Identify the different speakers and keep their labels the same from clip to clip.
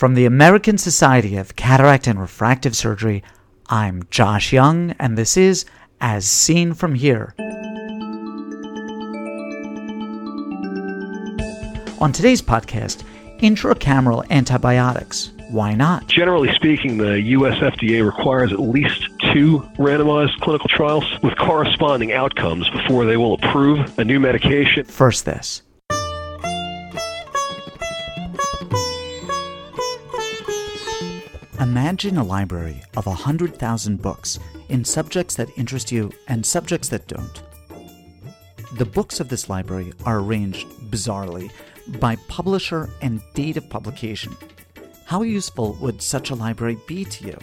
Speaker 1: From the American Society of Cataract and Refractive Surgery, I'm Josh Young, and this is As Seen From Here. On today's podcast, intracameral antibiotics. Why not?
Speaker 2: Generally speaking, the US FDA requires at least two randomized clinical trials with corresponding outcomes before they will approve a new medication.
Speaker 1: First, this. Imagine a library of 100,000 books in subjects that interest you and subjects that don't. The books of this library are arranged bizarrely by publisher and date of publication. How useful would such a library be to you?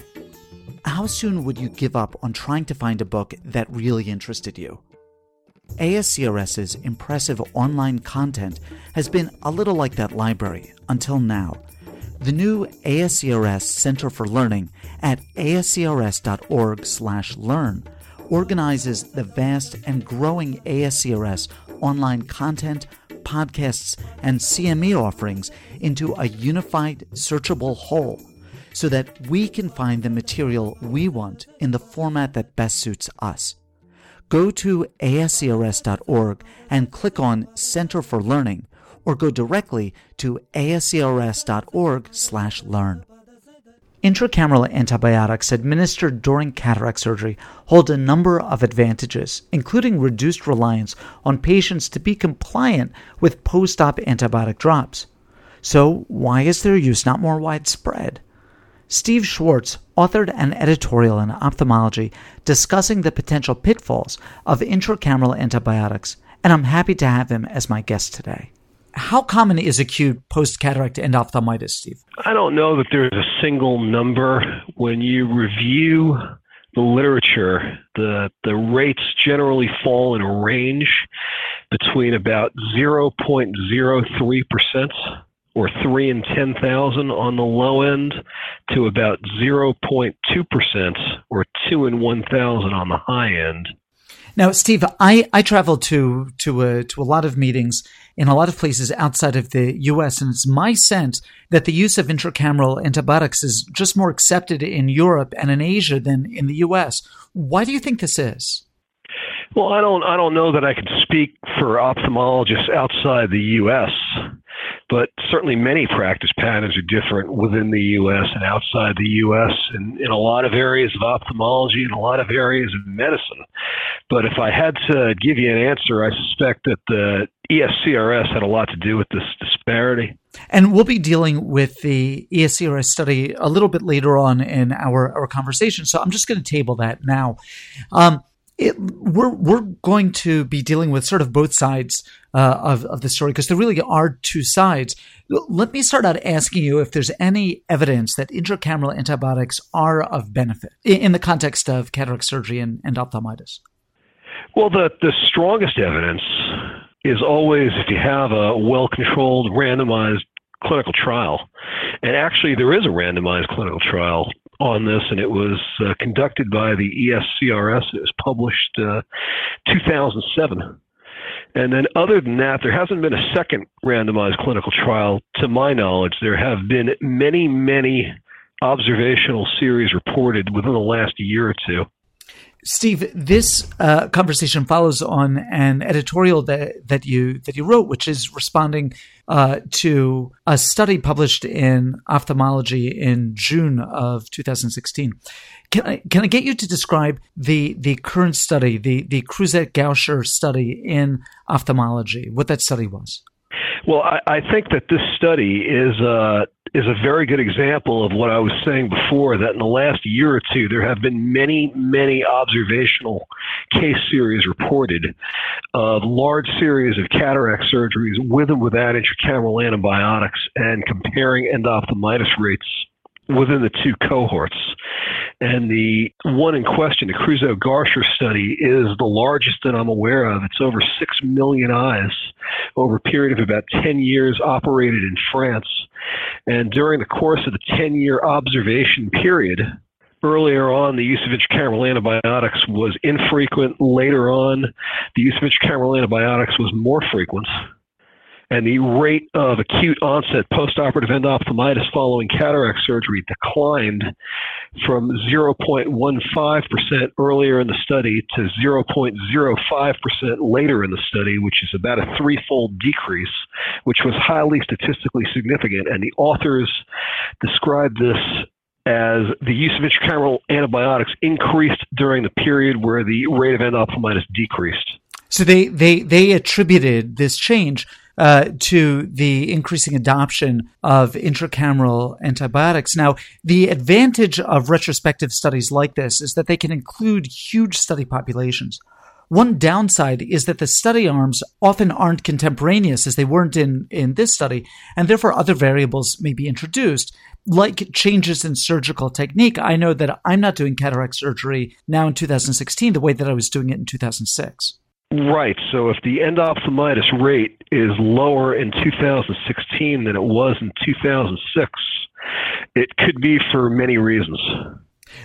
Speaker 1: How soon would you give up on trying to find a book that really interested you? ASCRS's impressive online content has been a little like that library until now. The new ASCRS Center for Learning at ascrs.org/learn organizes the vast and growing ASCRS online content, podcasts, and CME offerings into a unified, searchable whole so that we can find the material we want in the format that best suits us. Go to ascrs.org and click on Center for Learning or go directly to ascrs.org/learn. Intracameral antibiotics administered during cataract surgery hold a number of advantages, including reduced reliance on patients to be compliant with post op antibiotic drops. So, why is their use not more widespread? Steve Schwartz authored an editorial in Ophthalmology discussing the potential pitfalls of intracameral antibiotics, and I'm happy to have him as my guest today. How common is acute post cataract endophthalmitis, Steve?
Speaker 2: I don't know that there's a single number. When you review the literature, the, the rates generally fall in a range between about 0.03% or 3 in 10,000 on the low end to about 0.2% or 2 in 1,000 on the high end.
Speaker 1: Now, Steve, I, I travel to to a, to a lot of meetings in a lot of places outside of the U.S., and it's my sense that the use of intracameral antibiotics is just more accepted in Europe and in Asia than in the U.S. Why do you think this is?
Speaker 2: Well, I don't I don't know that I can speak for ophthalmologists outside the U.S but certainly many practice patterns are different within the U.S. and outside the U.S. and in a lot of areas of ophthalmology and a lot of areas of medicine. But if I had to give you an answer, I suspect that the ESCRS had a lot to do with this disparity.
Speaker 1: And we'll be dealing with the ESCRS study a little bit later on in our, our conversation. So I'm just going to table that now. Um, it, we're we're going to be dealing with sort of both sides uh, of of the story because there really are two sides. Let me start out asking you if there's any evidence that intracameral antibiotics are of benefit in the context of cataract surgery and, and ophthalmitis.
Speaker 2: Well, the the strongest evidence is always if you have a well controlled randomized clinical trial. And actually, there is a randomized clinical trial on this, and it was uh, conducted by the ESCRS. It was published uh, 2007. And then, other than that, there hasn't been a second randomized clinical trial, to my knowledge. There have been many, many observational series reported within the last year or two.
Speaker 1: Steve, this uh, conversation follows on an editorial that, that you that you wrote, which is responding uh, to a study published in Ophthalmology in June of 2016. Can I can I get you to describe the the current study, the the Creuzot-Garcher study in ophthalmology, what that study was?
Speaker 2: Well, I, I think that this study is uh, is a very good example of what I was saying before. That in the last year or two, there have been many, many observational case series reported of large series of cataract surgeries with and without intracameral antibiotics, and comparing endophthalmitis rates within the two cohorts. And the one in question, the Creuzot-Garcher study, is the largest that I'm aware of. It's over 6 million eyes over a period of about 10 years, operated in France. And during the course of the 10 year observation period, earlier on, the use of intracameral antibiotics was infrequent. Later on, the use of intracameral antibiotics was more frequent. And the rate of acute onset postoperative endophthalmitis following cataract surgery declined from 0.15% earlier in the study to 0.05% later in the study, which is about a threefold decrease, which was highly statistically significant. And the authors described this as the use of intracameral antibiotics increased during the period where the rate of endophthalmitis decreased.
Speaker 1: So they, they, they attributed this change uh, to the increasing adoption of intracameral antibiotics. Now, the advantage of retrospective studies like this is that they can include huge study populations. One downside is that the study arms often aren't contemporaneous as they weren't in, in this study, and therefore other variables may be introduced, like changes in surgical technique. I know that I'm not doing cataract surgery now in 2016 the way that I was doing it in 2006.
Speaker 2: Right. So if the endophthalmitis rate is lower in 2016 than it was in 2006, it could be for many reasons.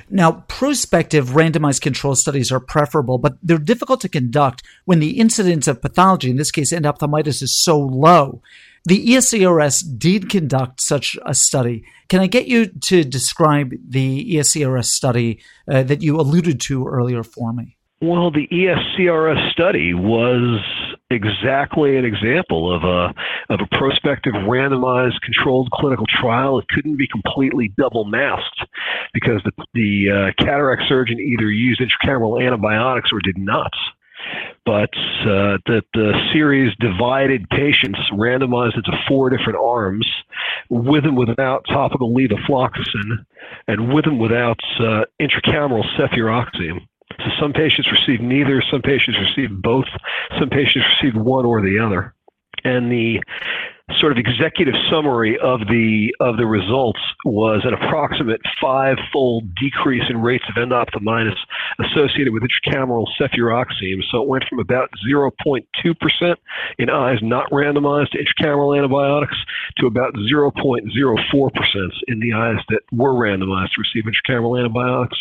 Speaker 1: Now, prospective randomized control studies are preferable, but they're difficult to conduct when the incidence of pathology, in this case endophthalmitis, is so low. The ESCRS did conduct such a study. Can I get you to describe the ESCRS study uh, that you alluded to earlier for me?
Speaker 2: Well, the ESCRS study was exactly an example of a of a prospective randomized controlled clinical trial. It couldn't be completely double masked because the the uh, cataract surgeon either used intracameral antibiotics or did not. But uh, the, the series divided patients randomized into four different arms, with and without topical levofloxacin, and with and without uh, intracameral cefuroxime so some patients receive neither, some patients receive both, some patients receive one or the other. And the sort of executive summary of the of the results was an approximate five-fold decrease in rates of endophthalmitis associated with intracameral cefuroxime. So it went from about 0.2% in eyes not randomized to intracameral antibiotics to about 0.04% in the eyes that were randomized to receive intracameral antibiotics.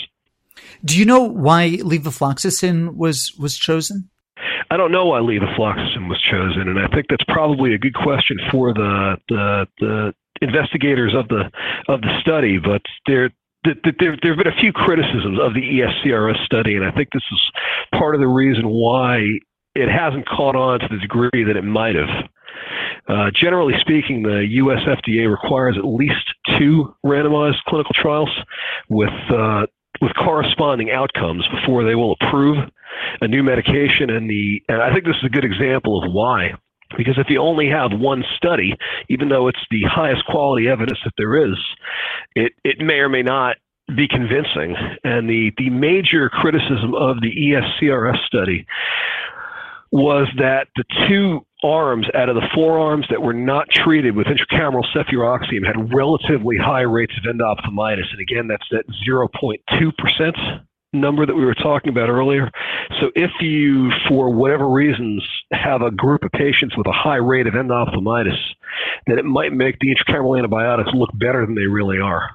Speaker 1: Do you know why levofloxacin was was chosen?
Speaker 2: I don't know why levofloxacin was chosen, and I think that's probably a good question for the the, the investigators of the of the study. But there there, there, have been a few criticisms of the ESCRS study, and I think this is part of the reason why it hasn't caught on to the degree that it might have. Uh, generally speaking, the U.S. FDA requires at least two randomized clinical trials with uh, with corresponding outcomes before they will approve a new medication. And the and I think this is a good example of why. Because if you only have one study, even though it's the highest quality evidence that there is, it, it may or may not be convincing. And the, the major criticism of the ESCRS study was that the two arms out of the forearms that were not treated with intracameral cefuroxime had relatively high rates of endophthalmitis. And again, that's that 0.2% number that we were talking about earlier. So if you, for whatever reasons, have a group of patients with a high rate of endophthalmitis, then it might make the intracameral antibiotics look better than they really are.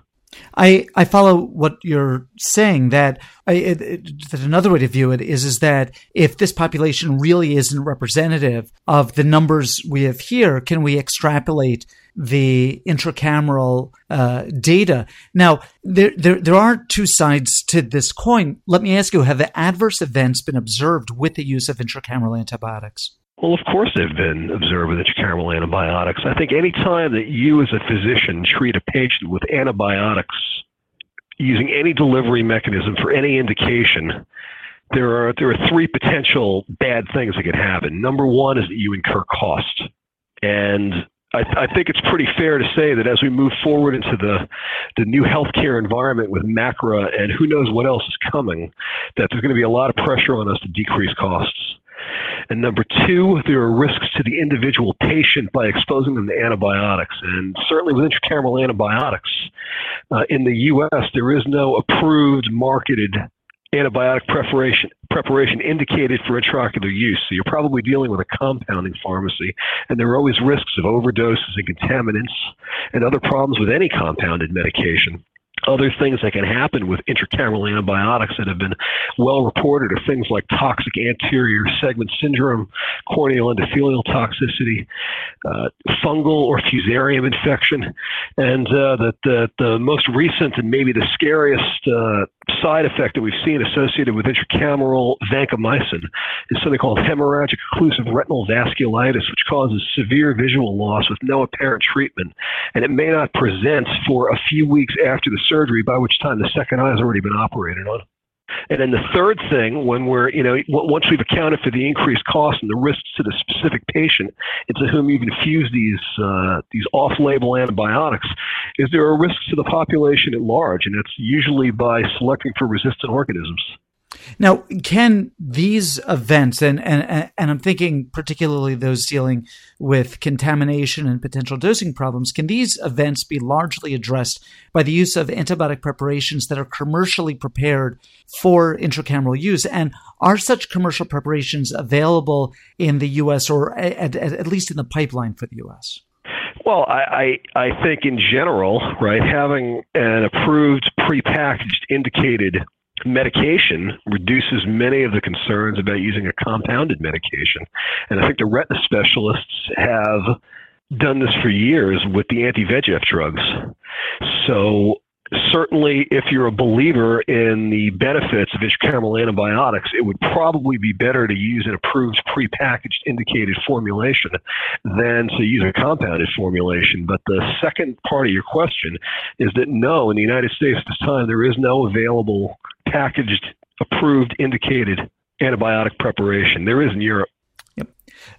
Speaker 1: I, I follow what you're saying that, I, it, it, that another way to view it is is that if this population really isn't representative of the numbers we have here, can we extrapolate the intracameral uh, data? Now, there, there there are two sides to this coin. Let me ask you: Have the adverse events been observed with the use of intracameral antibiotics?
Speaker 2: Well, of course, they've been observed with intracameral antibiotics. I think any time that you, as a physician, treat a patient with antibiotics using any delivery mechanism for any indication, there are there are three potential bad things that could happen. Number one is that you incur cost, and I, I, think it's pretty fair to say that as we move forward into the the new healthcare environment with MACRA and who knows what else is coming, that there's going to be a lot of pressure on us to decrease costs. And number two, there are risks to the individual patient by exposing them to antibiotics. And certainly with intracameral antibiotics, uh, in the U.S., there is no approved marketed antibiotic preparation preparation indicated for intraocular use. So you're probably dealing with a compounding pharmacy, and there are always risks of overdoses and contaminants and other problems with any compounded medication. Other things that can happen with intracameral antibiotics that have been well reported are things like toxic anterior segment syndrome, corneal endothelial toxicity, uh, fungal or fusarium infection, and uh, the, the, the most recent and maybe the scariest uh, side effect that we've seen associated with intracameral vancomycin is something called hemorrhagic occlusive retinal vasculitis, which causes severe visual loss with no apparent treatment. And it may not present for a few weeks after the surgery, by which time the second eye has already been operated on. And then the third thing, when we're, you know, once we've accounted for the increased cost and the risks to the specific patient into whom you've infused these uh, these off-label antibiotics, is there are risks to the population at large, and it's usually by selecting for resistant organisms.
Speaker 1: Now, can these events, and, and, and I'm thinking particularly those dealing with contamination and potential dosing problems, can these events be largely addressed by the use of antibiotic preparations that are commercially prepared for intracameral use? And are such commercial preparations available in the U.S. or at, at, at least in the pipeline for the U.S.?
Speaker 2: Well, I, I, I think in general, right, having an approved prepackaged indicated medication reduces many of the concerns about using a compounded medication. And I think the retina specialists have done this for years with the anti VEGF drugs. So certainly if you're a believer in the benefits of intracameral antibiotics, it would probably be better to use an approved prepackaged indicated formulation than to use a compounded formulation. But the second part of your question is that no, in the United States at this time, there is no available packaged, approved, indicated antibiotic preparation. There is in Europe.
Speaker 1: Yep.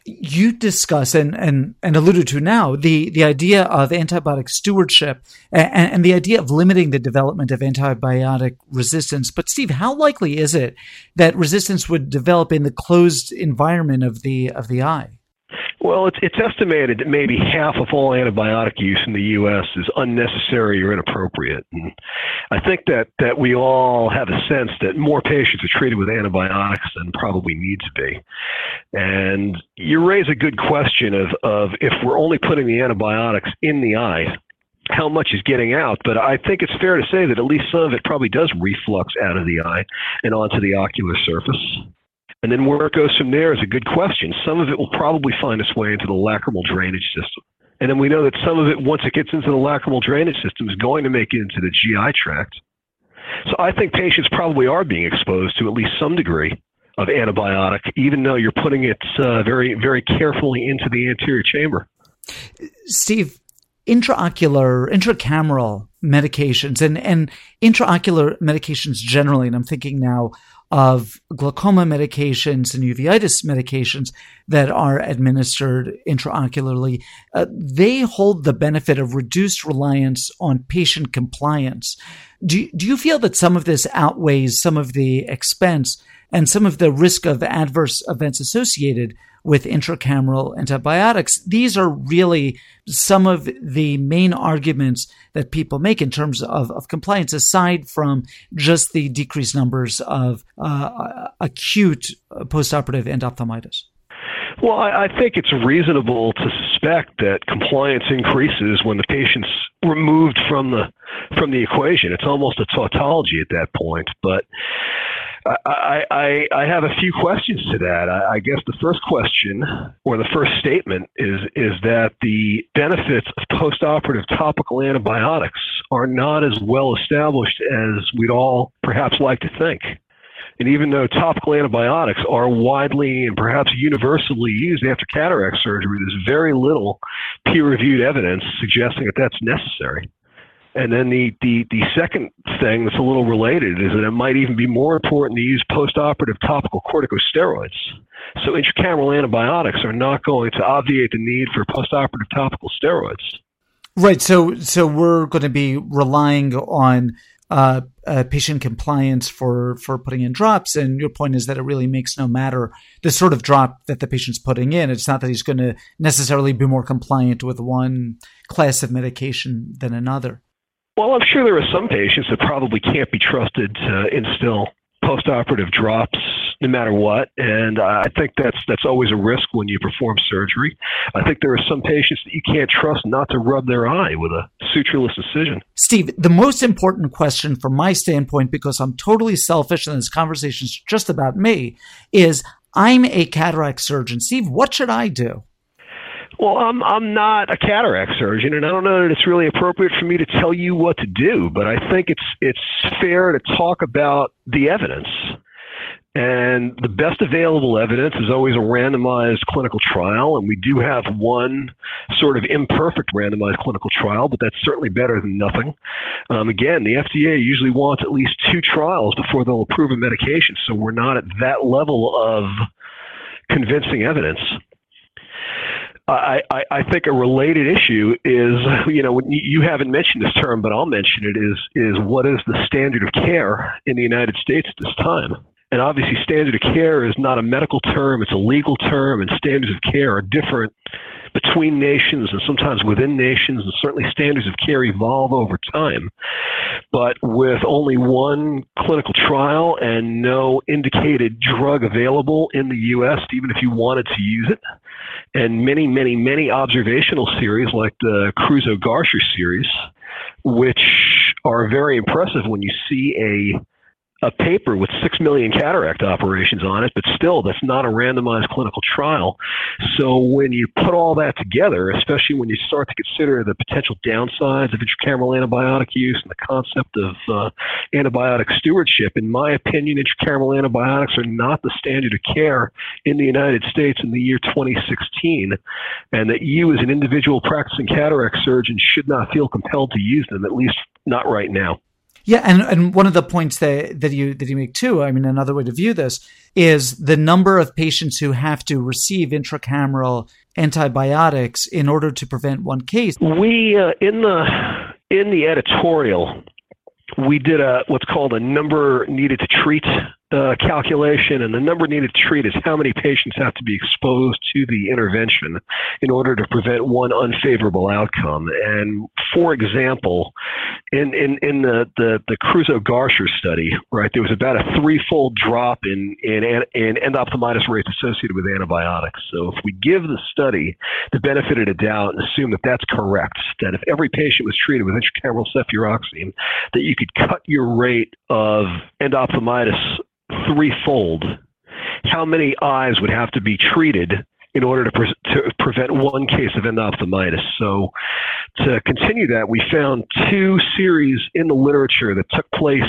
Speaker 1: You discuss and, and, and alluded to now the, the idea of antibiotic stewardship and, and the idea of limiting the development of antibiotic resistance. But Steve, how likely is it that resistance would develop in the closed environment of the of the eye?
Speaker 2: Well, it's, it's estimated that maybe half of all antibiotic use in the U.S. is unnecessary or inappropriate. And I think that, that we all have a sense that more patients are treated with antibiotics than probably need to be. And you raise a good question of, of if we're only putting the antibiotics in the eye, how much is getting out, but I think it's fair to say that at least some of it probably does reflux out of the eye and onto the ocular surface. And then where it goes from there is a good question. Some of it will probably find its way into the lacrimal drainage system. And then we know that some of it, once it gets into the lacrimal drainage system, is going to make it into the GI tract. So I think patients probably are being exposed to at least some degree of antibiotic, even though you're putting it uh, very, very carefully into the anterior chamber.
Speaker 1: Steve, intraocular, intracameral medications and, and intraocular medications generally, and I'm thinking now of glaucoma medications and uveitis medications that are administered intraocularly, uh, they hold the benefit of reduced reliance on patient compliance. Do, do you feel that some of this outweighs some of the expense and some of the risk of adverse events associated with intracameral antibiotics. These are really some of the main arguments that people make in terms of, of compliance, aside from just the decreased numbers of uh, acute postoperative endophthalmitis.
Speaker 2: Well, I, I think it's reasonable to suspect that compliance increases when the patient's removed from the from the equation. It's almost a tautology at that point, but I, I, I have a few questions to that. I, I guess the first question or the first statement is is that the benefits of postoperative topical antibiotics are not as well established as we'd all perhaps like to think. And even though topical antibiotics are widely and perhaps universally used after cataract surgery, there's very little peer reviewed evidence suggesting that that's necessary. And then the, the, the second thing that's a little related is that it might even be more important to use postoperative topical corticosteroids. So intracameral antibiotics are not going to obviate the need for postoperative topical steroids.
Speaker 1: Right. So so we're going to be relying on uh, uh, patient compliance for for putting in drops. And your point is that it really makes no matter the sort of drop that the patient's putting in. It's not that he's going to necessarily be more compliant with one class of medication than another.
Speaker 2: Well, I'm sure there are some patients that probably can't be trusted to instill postoperative drops no matter what. And I think that's that's always a risk when you perform surgery. I think there are some patients that you can't trust not to rub their eye with a sutureless incision.
Speaker 1: Steve, the most important question from my standpoint, because I'm totally selfish and this conversation is just about me, is I'm a cataract surgeon. Steve, what should I do?
Speaker 2: Well, I'm I'm not a cataract surgeon, and I don't know that it's really appropriate for me to tell you what to do. But I think it's it's fair to talk about the evidence. And the best available evidence is always a randomized clinical trial, and we do have one sort of imperfect randomized clinical trial, but that's certainly better than nothing. Um, again, the FDA usually wants at least two trials before they'll approve a medication, so we're not at that level of convincing evidence. I, I, I think a related issue is, you know, you haven't mentioned this term, but I'll mention it, is, is what is the standard of care in the United States at this time? And obviously, standard of care is not a medical term, it's a legal term, and standards of care are different between nations and sometimes within nations, and certainly standards of care evolve over time. But with only one clinical trial and no indicated drug available in the U.S., even if you wanted to use it, and many, many, many observational series like the Creuzot-Garcher series, which are very impressive when you see a a paper with six million cataract operations on it, but still, that's not a randomized clinical trial. So when you put all that together, especially when you start to consider the potential downsides of intracameral antibiotic use and the concept of uh, antibiotic stewardship, in my opinion, intracameral antibiotics are not the standard of care in the United States in the year 2016, and that you, as an individual practicing cataract surgeon, should not feel compelled to use them, at least not right now.
Speaker 1: Yeah, and, and one of the points that, that you that you make too, I mean, another way to view this is the number of patients who have to receive intracameral antibiotics in order to prevent one case.
Speaker 2: We uh, in the in the editorial, we did a what's called a number needed to treat uh, calculation, and the number needed to treat is how many patients have to be exposed to the intervention in order to prevent one unfavorable outcome. And for example, in in, in the, the the Creuzot-Garcher study, right, there was about a threefold drop in in in endophthalmitis rates associated with antibiotics. So if we give the study the benefit of the doubt and assume that that's correct, that if every patient was treated with intracameral cefuroxime, that you could cut your rate of endophthalmitis threefold. How many eyes would have to be treated in order to, pre- to prevent one case of endophthalmitis? So, to continue that, we found two series in the literature that took place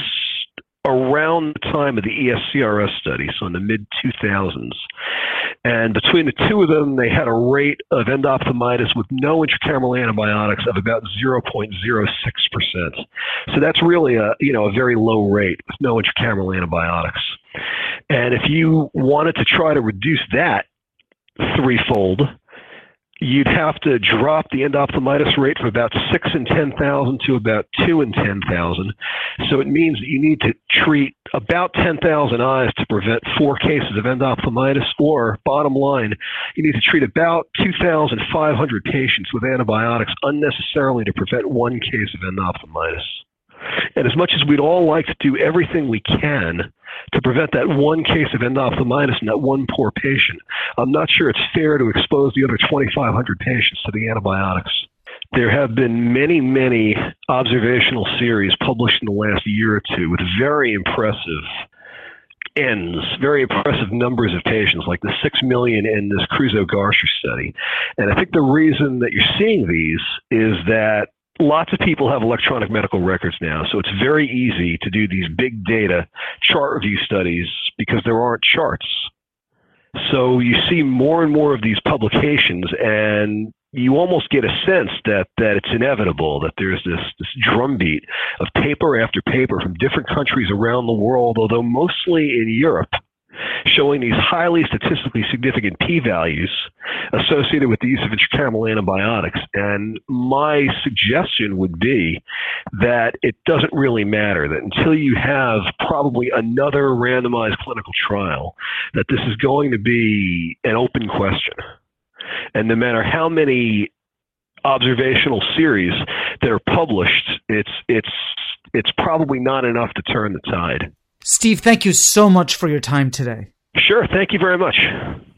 Speaker 2: around the time of the ESCRS study, so in the mid 2000s. And between the two of them, they had a rate of endophthalmitis with no intracameral antibiotics of about 0.06%. So that's really a, you know, a very low rate with no intracameral antibiotics. And if you wanted to try to reduce that threefold, you'd have to drop the endophthalmitis rate from about 6 in 10,000 to about 2 in 10,000. So it means that you need to treat about 10,000 eyes to prevent four cases of endophthalmitis, or bottom line, you need to treat about 2,500 patients with antibiotics unnecessarily to prevent one case of endophthalmitis. And as much as we'd all like to do everything we can to prevent that one case of endophthalmitis in that one poor patient, I'm not sure it's fair to expose the other 2,500 patients to the antibiotics. There have been many, many observational series published in the last year or two with very impressive ends, very impressive numbers of patients, like the 6 million in this Creuzot-Garcher study. And I think the reason that you're seeing these is that lots of people have electronic medical records now, so it's very easy to do these big data chart review studies because there aren't charts. So you see more and more of these publications, and you almost get a sense that that it's inevitable that there's this this drumbeat of paper after paper from different countries around the world, although mostly in Europe, showing these highly statistically significant p values associated with the use of intracameral antibiotics. And my suggestion would be that it doesn't really matter, that until you have probably another randomized clinical trial, that this is going to be an open question. And no matter how many observational series that are published, it's it's it's probably not enough to turn the tide.
Speaker 1: Steve, thank you so much for your time today.
Speaker 2: Sure. Thank you very much.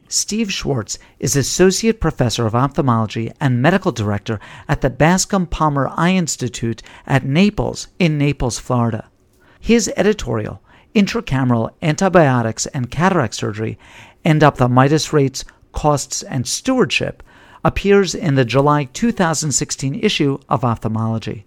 Speaker 1: Steve Schwartz is Associate Professor of Ophthalmology and Medical Director at the Bascom Palmer Eye Institute at Naples in Naples, Florida. His editorial, Intracameral Antibiotics and Cataract Surgery, Endophthalmitis Rates, Costs, and Stewardship, appears in the July 2016 issue of Ophthalmology.